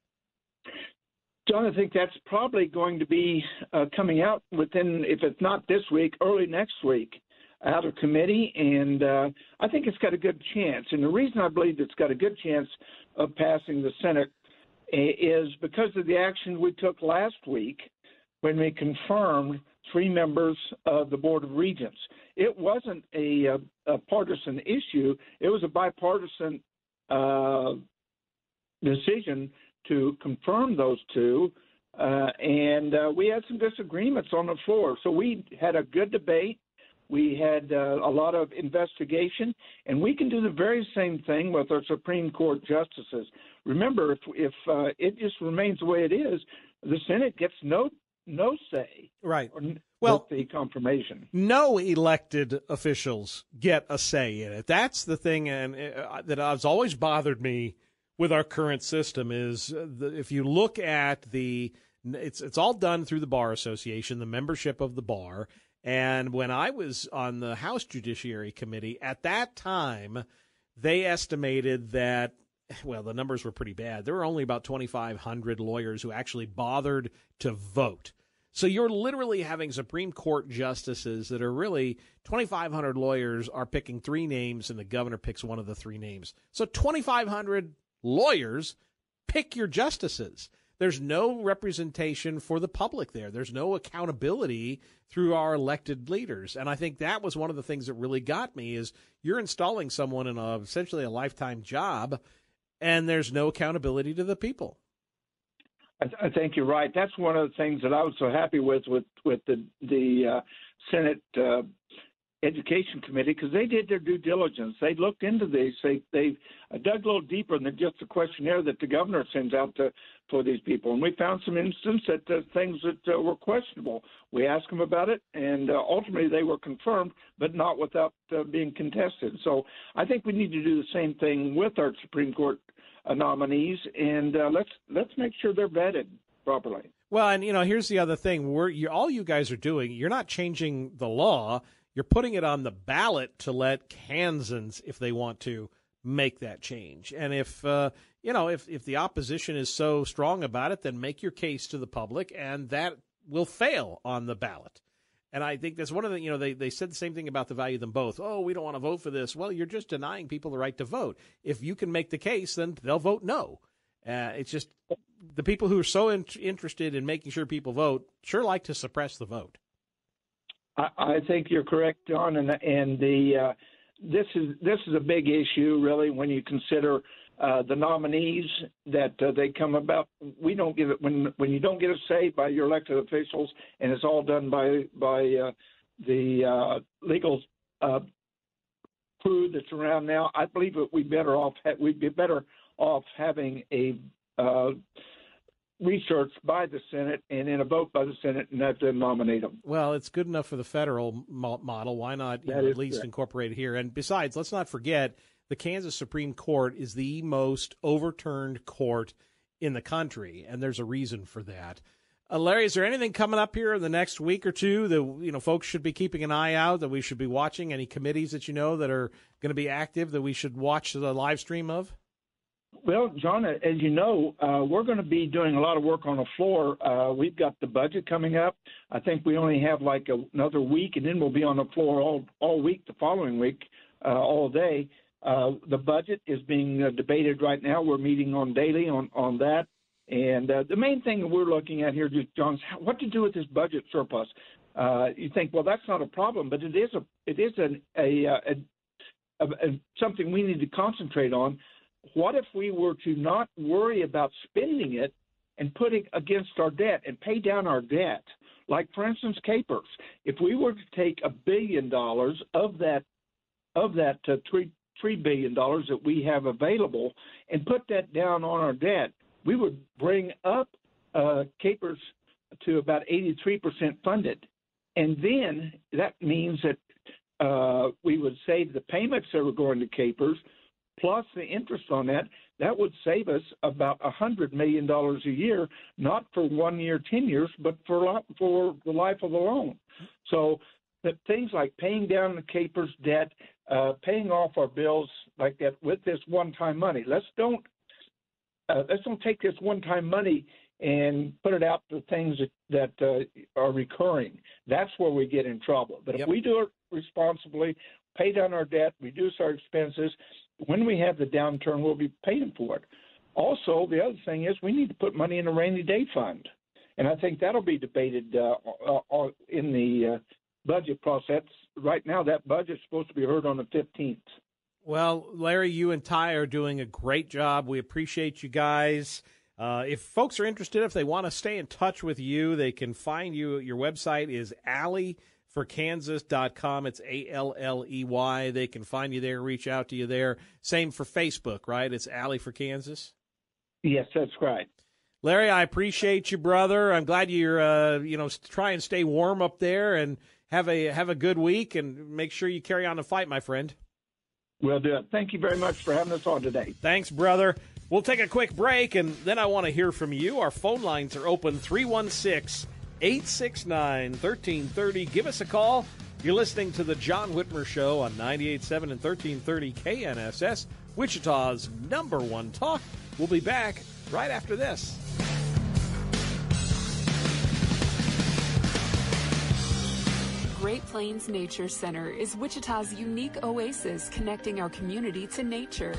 [SPEAKER 23] John, I think that's probably going to be uh, coming out within, if it's not this week, early next week, out of committee, and uh, I think it's got a good chance. And the reason I believe it's got a good chance of passing the Senate is because of the action we took last week when we confirmed three members of the Board of Regents. It wasn't a, a, a partisan issue; it was a bipartisan uh, decision to confirm those two. Uh, and uh, we had some disagreements on the floor. So we had a good debate. We had uh, a lot of investigation, and we can do the very same thing with our Supreme Court justices. Remember, if, if uh, it just remains the way it is, the Senate gets no no say.
[SPEAKER 2] Right. Well,
[SPEAKER 23] the confirmation.
[SPEAKER 2] No elected officials get a say in it. That's the thing, and uh, that has always bothered me with our current system is uh, the, if you look at the it's it's all done through the bar association, the membership of the bar. And when I was on the House Judiciary Committee at that time, they estimated that well, the numbers were pretty bad. There were only about 2,500 lawyers who actually bothered to vote. So you're literally having Supreme Court justices that are really 2,500 lawyers are picking three names, and the governor picks one of the three names. So 2,500 lawyers pick your justices. There's no representation for the public there. There's no accountability through our elected leaders. And I think that was one of the things that really got me is you're installing someone in a, essentially a lifetime job and there's no accountability to the people.
[SPEAKER 23] I, th- I think you're right. That's one of the things that I was so happy with with with the the uh, Senate uh, Education Committee because they did their due diligence. They looked into these. They they dug a little deeper than just the questionnaire that the governor sends out to for these people. And we found some instances that uh, things that uh, were questionable. We asked them about it, and uh, ultimately they were confirmed, but not without uh, being contested. So I think we need to do the same thing with our Supreme Court uh, nominees, and uh, let's let's make sure they're vetted properly.
[SPEAKER 2] Well, and you know, here's the other thing: we're all you guys are doing. You're not changing the law you're putting it on the ballot to let Kansans, if they want to, make that change. And if uh, you know, if if the opposition is so strong about it, then make your case to the public, and that will fail on the ballot. And I think that's one of the, you know, they, they said the same thing about the value of them both. Oh, we don't want to vote for this. Well, you're just denying people the right to vote. If you can make the case, then they'll vote no. Uh, it's just the people who are so in- interested in making sure people vote sure like to suppress the vote.
[SPEAKER 23] I, I think you're correct, John, and and the uh, this is this is a big issue really when you consider uh, the nominees that uh, they come about. We don't give it when when you don't get a say by your elected officials, and it's all done by by uh, the uh, legal uh, crew that's around now. I believe that we'd better off we'd be better off having a researched by the Senate and in a vote by the Senate, and that then nominate them.
[SPEAKER 2] Well, it's good enough for the federal mo- model. Why not know, at least correct. incorporate it here? And besides, let's not forget the Kansas Supreme Court is the most overturned court in the country, and there's a reason for that. Uh, Larry, is there anything coming up here in the next week or two that you know folks should be keeping an eye out that we should be watching? Any committees that you know that are going to be active that we should watch the live stream of?
[SPEAKER 23] Well, John, as you know, uh, we're going to be doing a lot of work on the floor. Uh, we've got the budget coming up. I think we only have like a, another week, and then we'll be on the floor all all week the following week, uh, all day. Uh, the budget is being uh, debated right now. We're meeting on daily on on that. And uh, the main thing that we're looking at here, John, is what to do with this budget surplus. You think, well, that's not a problem, but it is a it is an, a, a, a something we need to concentrate on. What if we were to not worry about spending it and putting against our debt and pay down our debt? Like, for instance, KPERS. If we were to take a billion dollars of that of that uh, three three billion dollars that we have available and put that down on our debt, we would bring up uh, KPERS to about 83% funded. And then that means that uh, we would save the payments that were going to KPERS plus the interest on that. That would save us about $100 million a year, not for one year, 10 years, but for, for the life of the loan. So that things like paying down the KPERS debt, uh, paying off our bills like that with this one-time money. Let's don't uh, let's don't take this one-time money and put it out for things that, that uh, are recurring. That's where we get in trouble. But yep. if we do it responsibly, pay down our debt, reduce our expenses, when we have the downturn, we'll be paying for it. Also, the other thing is we need to put money in a rainy day fund, and I think that'll be debated uh, uh, uh in the uh, budget process. Right now, that budget's supposed to be heard on the 15th.
[SPEAKER 2] Well, Larry, you and Ty are doing a great job. We appreciate you guys. Uh, if folks are interested, if they want to stay in touch with you, they can find you. Your website is alleyforkansas.com. It's A L L E Y. They can find you there, reach out to you there. Same for Facebook, right? It's Alley for Kansas.
[SPEAKER 23] Yes, that's right.
[SPEAKER 2] Larry, I appreciate you, brother. I'm glad you're, uh, you know, try and stay warm up there and have a have a good week and make sure you carry on the fight, my friend.
[SPEAKER 23] We'll do it. Thank you very much for having us on today.
[SPEAKER 2] Thanks, brother. We'll take a quick break, and then I want to hear from you. Our phone lines are open 316 869 1330. Give us a call. You're listening to the John Whitmer Show on 98.7 and 1330 KNSS, Wichita's number one talk. We'll be back right after this.
[SPEAKER 24] Great Plains Nature Center is Wichita's unique oasis connecting our community to nature.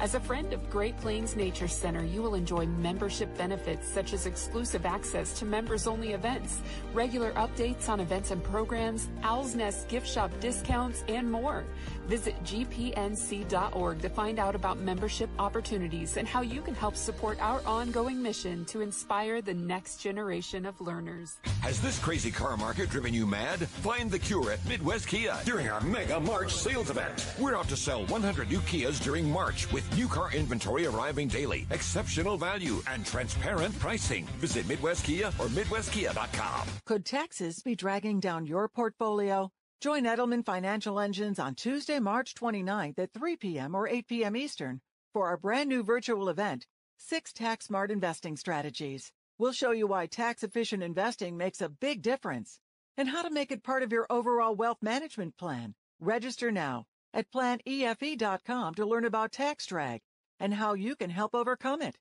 [SPEAKER 24] As a friend of Great Plains Nature Center, you will enjoy membership benefits such as exclusive access to members only events, regular updates on events and programs, Owl's Nest gift shop discounts, and more. Visit gpnc.org to find out about membership opportunities and how you can help support our ongoing mission to inspire the next generation of learners.
[SPEAKER 25] Has this crazy car market driven you mad? Find the cure at Midwest Kia during our Mega March sales event. We're out to sell 100 new Kias during March with New car inventory arriving daily, exceptional value, and transparent pricing. Visit Midwest Kia or MidwestKia.com.
[SPEAKER 26] Could taxes be dragging down your portfolio? Join Edelman Financial Engines on Tuesday, March 29th at 3 p.m. or 8 p.m. Eastern for our brand new virtual event, Six Tax Smart Investing Strategies. We'll show you why tax efficient investing makes a big difference and how to make it part of your overall wealth management plan. Register now at planefe.com to learn about tax drag and how you can help overcome it.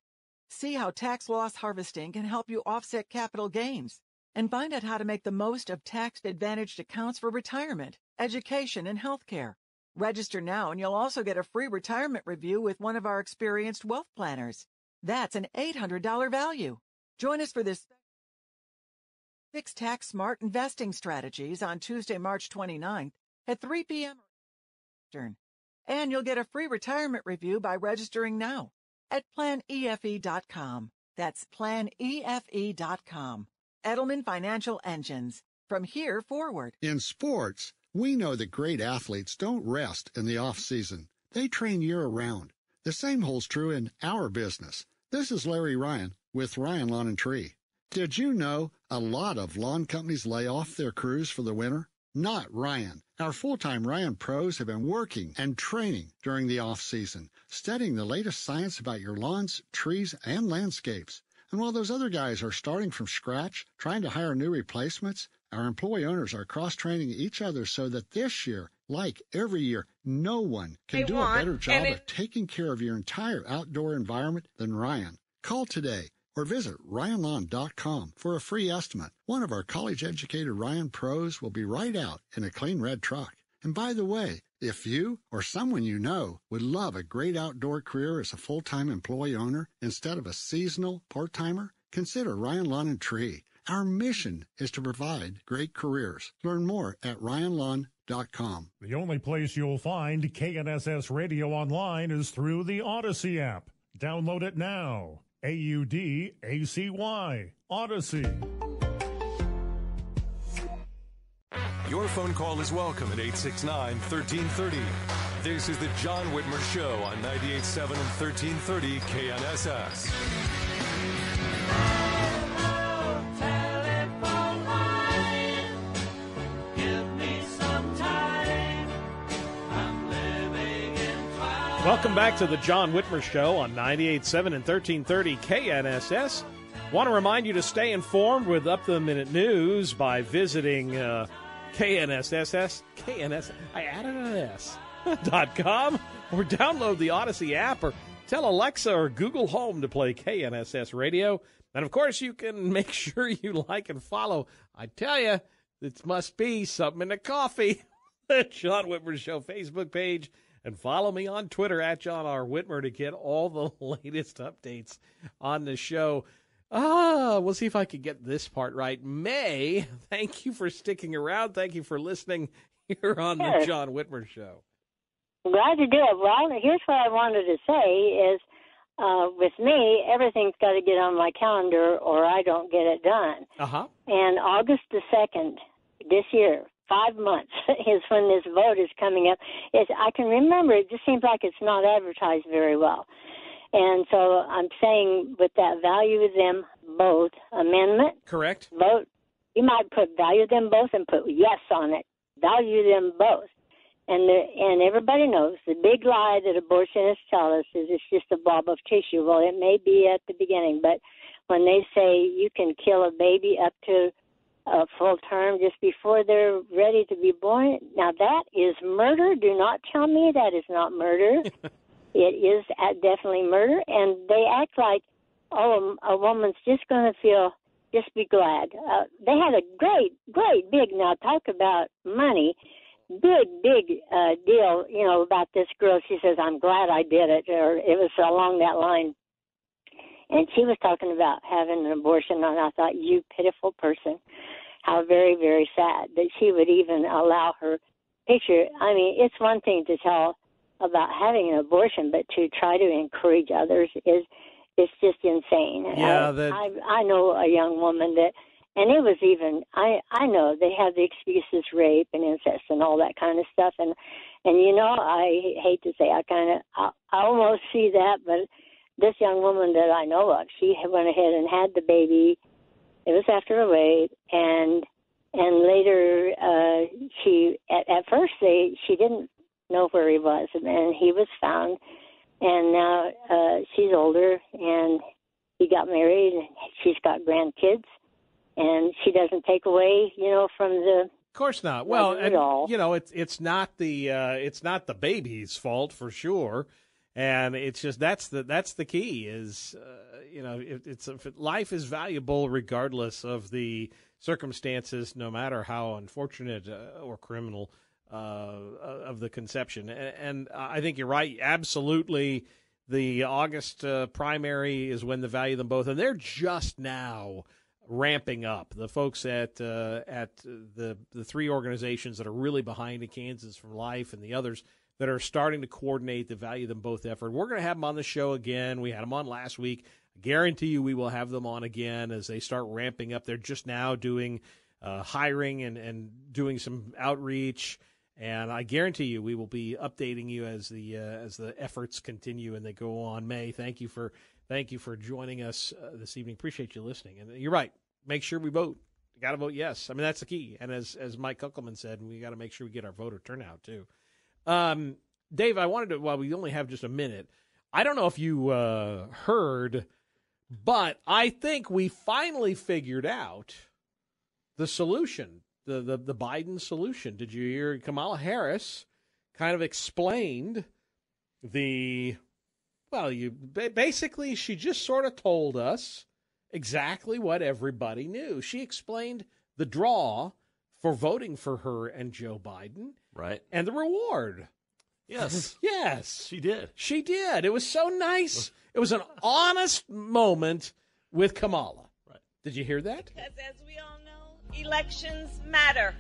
[SPEAKER 26] See how tax loss harvesting can help you offset capital gains and find out how to make the most of tax advantaged accounts for retirement, education, and healthcare. Register now and you'll also get a free retirement review with one of our experienced wealth planners. That's an $800 value. Join us for this Six Tax Smart Investing Strategies on Tuesday, March 29th at 3 p.m. And you'll get a free retirement review by registering now at planefe.com. That's planefe.com. Edelman Financial Engines. From here forward.
[SPEAKER 27] In sports, we know that great athletes don't rest in the off season. They train year round. The same holds true in our business. This is Larry Ryan. with Ryan Lawn and Tree. Did you know a lot of lawn companies lay off their crews for the winter? Not Ryan. Our full-time Ryan pros have been working and training during the off-season, studying the latest science about your lawns, trees, and landscapes. And while those other guys are starting from scratch, trying to hire new replacements, our employee owners are cross-training each other so that this year, like every year, no one can
[SPEAKER 28] They
[SPEAKER 27] do
[SPEAKER 28] want,
[SPEAKER 27] a better job
[SPEAKER 28] and
[SPEAKER 27] of taking care of your entire outdoor environment than Ryan. Call today or visit ryanlawn.com for a free estimate. One of our college-educated Ryan pros will be right out in a clean red truck. And by the way, if you or someone you know would love a great outdoor career as a full-time employee owner instead of a seasonal part-timer, consider Ryan Lawn and Tree. Our mission is to provide great careers. Learn more at ryanlawn.com.
[SPEAKER 29] The only place you'll find KNSS Radio online is through the Audacy app. Download it now. A U D A C Y. Audacy.
[SPEAKER 1] Your phone call is welcome at 869 1330. This is the John Whitmer Show on 98.7 and 1330 KNSS.
[SPEAKER 2] Welcome back to the John Whitmer Show on 98.7 and 1330 KNSS. Want to remind you to stay informed with up to the minute news by visiting uh, KNSS, KNS, I added an S, dot com, or download the Audacy app or tell Alexa or Google Home to play KNSS radio. And of course, you can make sure you like and follow. I tell you, it must be something in the coffee. the John Whitmer Show Facebook page and follow me on Twitter at John R. Whitmer to get all the latest updates on the show. Ah, we'll see if I can get this part right. May, thank you for sticking around. Thank you for listening here on the John Whitmer Show.
[SPEAKER 30] Glad to do it. Well, here's what I wanted to say is uh, with me, everything's got to get on my calendar or I don't get it done.
[SPEAKER 2] Uh huh.
[SPEAKER 30] And August the 2nd this year, five months, is when this vote is coming up. It's, I can remember it just seems like it's not advertised very well. And so I'm saying with that value them both amendment,
[SPEAKER 2] Correct.
[SPEAKER 30] vote, you might put value them both and put yes on it. Value them both. And the, and everybody knows the big lie that abortionists tell us is it's just a blob of tissue. Well, it may be at the beginning, but when they say you can kill a baby up to a full term just before they're ready to be born, now that is murder. Do not tell me that is not murder. it is uh, definitely murder, and they act like oh, a woman's just going to feel just be glad. Uh, they had a great, great big now talk about money, big, big uh, deal. You know about this girl. She says, "I'm glad I did it," or it was along that line. And she was talking about having an abortion, and I thought, you pitiful person, how very, very sad that she would even allow her picture. I mean, it's one thing to tell about having an abortion, but to try to encourage others is it's just insane.
[SPEAKER 2] Yeah,
[SPEAKER 30] I,
[SPEAKER 2] that-
[SPEAKER 30] I I know a young woman that, and it was even I I know they have the excuses rape and incest and all that kind of stuff, and and you know I hate to say I kind of I, I almost see that, but this young woman that I know of, she went ahead and had the baby. It was after a raid, and and later uh she at, at first they she didn't know where he was, and then he was found and now uh she's older and he got married and she's got grandkids and she doesn't take away you know from the
[SPEAKER 2] Of course not. Well, and,
[SPEAKER 30] all?
[SPEAKER 2] you know, it's it's not the uh, it's not the baby's fault for sure, and it's just that's the that's the key is uh, you know it, it's if life is valuable regardless of the circumstances, no matter how unfortunate uh, or criminal uh, of the conception. And, and I think you're right. Absolutely, the August uh, primary is when the value them both, and they're just now ramping up. The folks at uh, at the the three organizations that are really behind it, Kansas for Life and the others that are starting to coordinate the value them both effort. We're going to have them on the show again. We had them on last week. I guarantee you we will have them on again as they start ramping up. They're just now doing uh, hiring and, and doing some outreach. And I guarantee you, we will be updating you as the uh, as the efforts continue and they go on. May, thank you for Thank you for joining us uh, this evening. Appreciate you listening. And you're right. Make sure we vote. Got to vote yes. I mean, that's the key. And as as Mike Kunkelman said, we got to make sure we get our voter turnout too. Um, Dave, I wanted to. Well, we only have just a minute. I don't know if you uh, heard, but I think we finally figured out the solution, the, the the Biden solution. Did you hear Kamala Harris kind of explained the well, you basically she just sort of told us exactly what everybody knew. She explained the draw for voting for her and Joe Biden,
[SPEAKER 31] right?
[SPEAKER 2] And the reward.
[SPEAKER 31] Yes.
[SPEAKER 2] yes.
[SPEAKER 31] She did.
[SPEAKER 2] She did. It was so nice. It was an honest moment with Kamala.
[SPEAKER 31] Right.
[SPEAKER 2] Did you hear that?
[SPEAKER 32] Because as we all know, elections matter.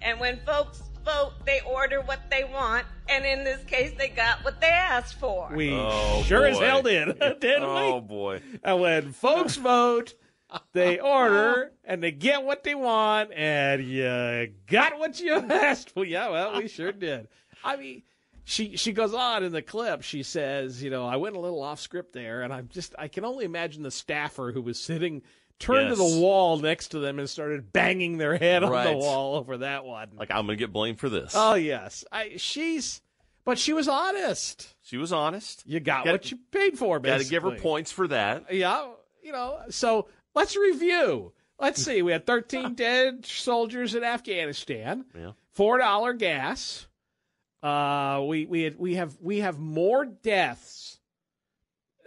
[SPEAKER 32] And when folks vote, they order what they want, and in this case, they got what they asked for.
[SPEAKER 2] We
[SPEAKER 31] Oh,
[SPEAKER 2] sure as hell did, didn't we?
[SPEAKER 31] Oh boy.
[SPEAKER 2] And when folks vote, they order and they get what they want, and you got what you asked for. Yeah, well, we sure did. I mean, she she goes on in the clip. She says, you know, I went a little off script there, and I'm just I can only imagine the staffer who was sitting turned to the wall next to them and started banging their head on the wall over that one.
[SPEAKER 31] Like I'm gonna get blamed for this.
[SPEAKER 2] Oh yes, I, she's, but she was honest.
[SPEAKER 31] she was honest.
[SPEAKER 2] You got
[SPEAKER 31] Gotta-
[SPEAKER 2] what you paid for. Basically.
[SPEAKER 31] Got to give her points for that.
[SPEAKER 2] Yeah, you know. So let's review. Let's see. We had 13 dead soldiers in Afghanistan.
[SPEAKER 31] Yeah.
[SPEAKER 2] Four dollar gas. Uh, we we had, we have we have more deaths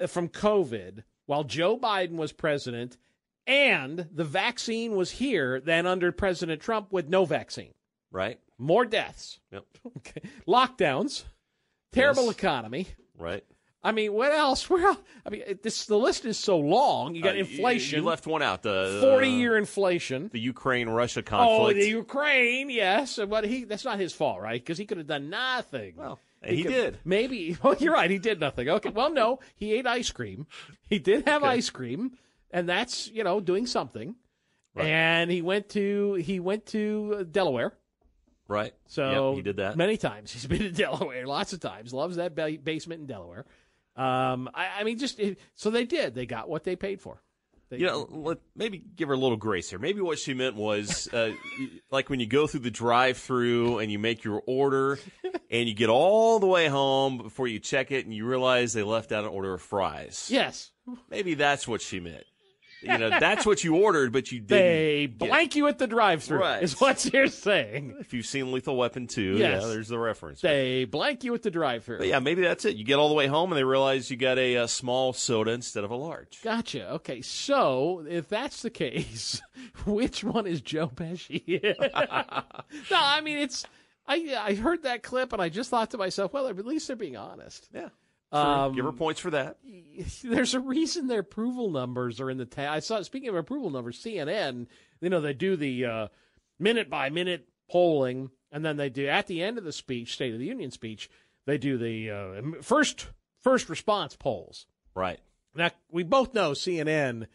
[SPEAKER 2] uh, from COVID while Joe Biden was president, and the vaccine was here than under President Trump with no vaccine.
[SPEAKER 31] Right.
[SPEAKER 2] More deaths.
[SPEAKER 31] Yep.
[SPEAKER 2] Okay. Lockdowns. Terrible
[SPEAKER 31] Yes.
[SPEAKER 2] economy.
[SPEAKER 31] Right.
[SPEAKER 2] I mean, what else? Where else? I mean, this the list is so long. You got
[SPEAKER 31] Uh,
[SPEAKER 2] inflation.
[SPEAKER 31] You, left one out. The
[SPEAKER 2] forty year inflation.
[SPEAKER 31] The Ukraine Russia conflict.
[SPEAKER 2] Oh, the Ukraine, yes, but he that's not his fault, right? Because he could have done nothing.
[SPEAKER 31] Well, he
[SPEAKER 2] could-
[SPEAKER 31] did.
[SPEAKER 2] Maybe. Oh, you're right. He did nothing. Okay. Well, no, he ate ice cream. He did have
[SPEAKER 31] Okay.
[SPEAKER 2] ice cream, and that's you know doing something.
[SPEAKER 31] Right.
[SPEAKER 2] And he went to he went to Delaware.
[SPEAKER 31] right.
[SPEAKER 2] So
[SPEAKER 31] Yep, he did that.
[SPEAKER 2] many times. He's been to Delaware lots of times. Loves that ba- basement in Delaware. Um, I, I mean, just so they did. They got what they paid for. They,
[SPEAKER 31] You know, let, maybe give her a little grace here. Maybe what she meant was, uh, like when you go through the drive-through and you make your order, and you get all the way home before you check it, and you realize they left out an order of fries.
[SPEAKER 2] yes,
[SPEAKER 31] Maybe that's what she meant. You know, that's what you ordered, but you didn't.
[SPEAKER 2] they
[SPEAKER 31] get-
[SPEAKER 2] blank you at the drive-through.
[SPEAKER 31] Right.
[SPEAKER 2] Is what you're saying.
[SPEAKER 31] If you've seen Lethal Weapon 2,
[SPEAKER 2] Yes.
[SPEAKER 31] yeah, there's the reference.
[SPEAKER 2] They blank you at the drive-through.
[SPEAKER 31] Yeah, maybe that's it. You get all the way home and they realize you got a, uh small soda instead of a large.
[SPEAKER 2] Gotcha. Okay, so if that's the case, which one is Joe Pesci? no, I mean it's. I I heard that clip and I just thought to myself, well, at least they're being honest.
[SPEAKER 31] Yeah.
[SPEAKER 2] Um,
[SPEAKER 31] Give her points for that.
[SPEAKER 2] there's a reason their approval numbers are in the ta- I saw speaking of approval numbers, CNN, you know, they do the uh, minute by minute polling, and then they do at the end of the speech, State of the Union speech, they do the uh, first first response polls.
[SPEAKER 31] Right.
[SPEAKER 2] Now we both know CNN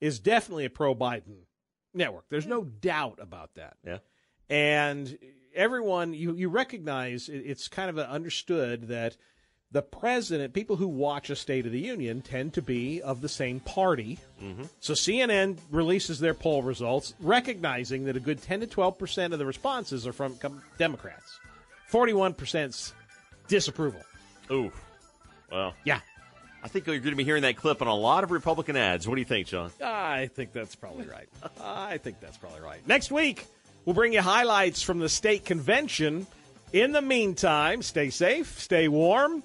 [SPEAKER 2] is definitely a pro Biden network. There's no doubt about that.
[SPEAKER 31] Yeah.
[SPEAKER 2] And everyone, you, you recognize it's kind of understood that the president, people who watch a State of the Union, tend to be of the same party.
[SPEAKER 31] Mm-hmm.
[SPEAKER 2] So CNN releases their poll results, recognizing that a good 10 to 12 percent of the responses are from Democrats. 41 percent disapproval.
[SPEAKER 31] Ooh. Well.
[SPEAKER 2] Yeah.
[SPEAKER 31] I think you're going to be hearing that clip on a lot of Republican ads. What do you think, John?
[SPEAKER 2] I think that's probably right. I think that's probably right. Next week, we'll bring you highlights from the state convention. In the meantime, stay safe, stay warm,